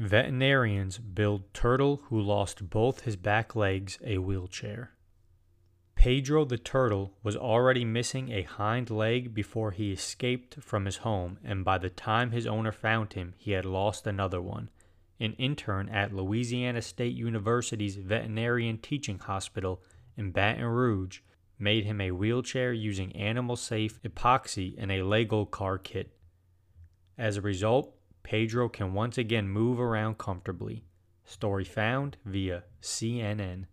Veterinarians build turtle who lost both his back legs a wheelchair. Pedro the turtle was already missing a hind leg before he escaped from his home, and by the time his owner found him, he had lost another one. An intern at Louisiana State University's veterinarian teaching hospital in Baton Rouge made him a wheelchair using animal safe epoxy and a Lego car kit. As a result, Pedro can once again move around comfortably. Story found via CNN.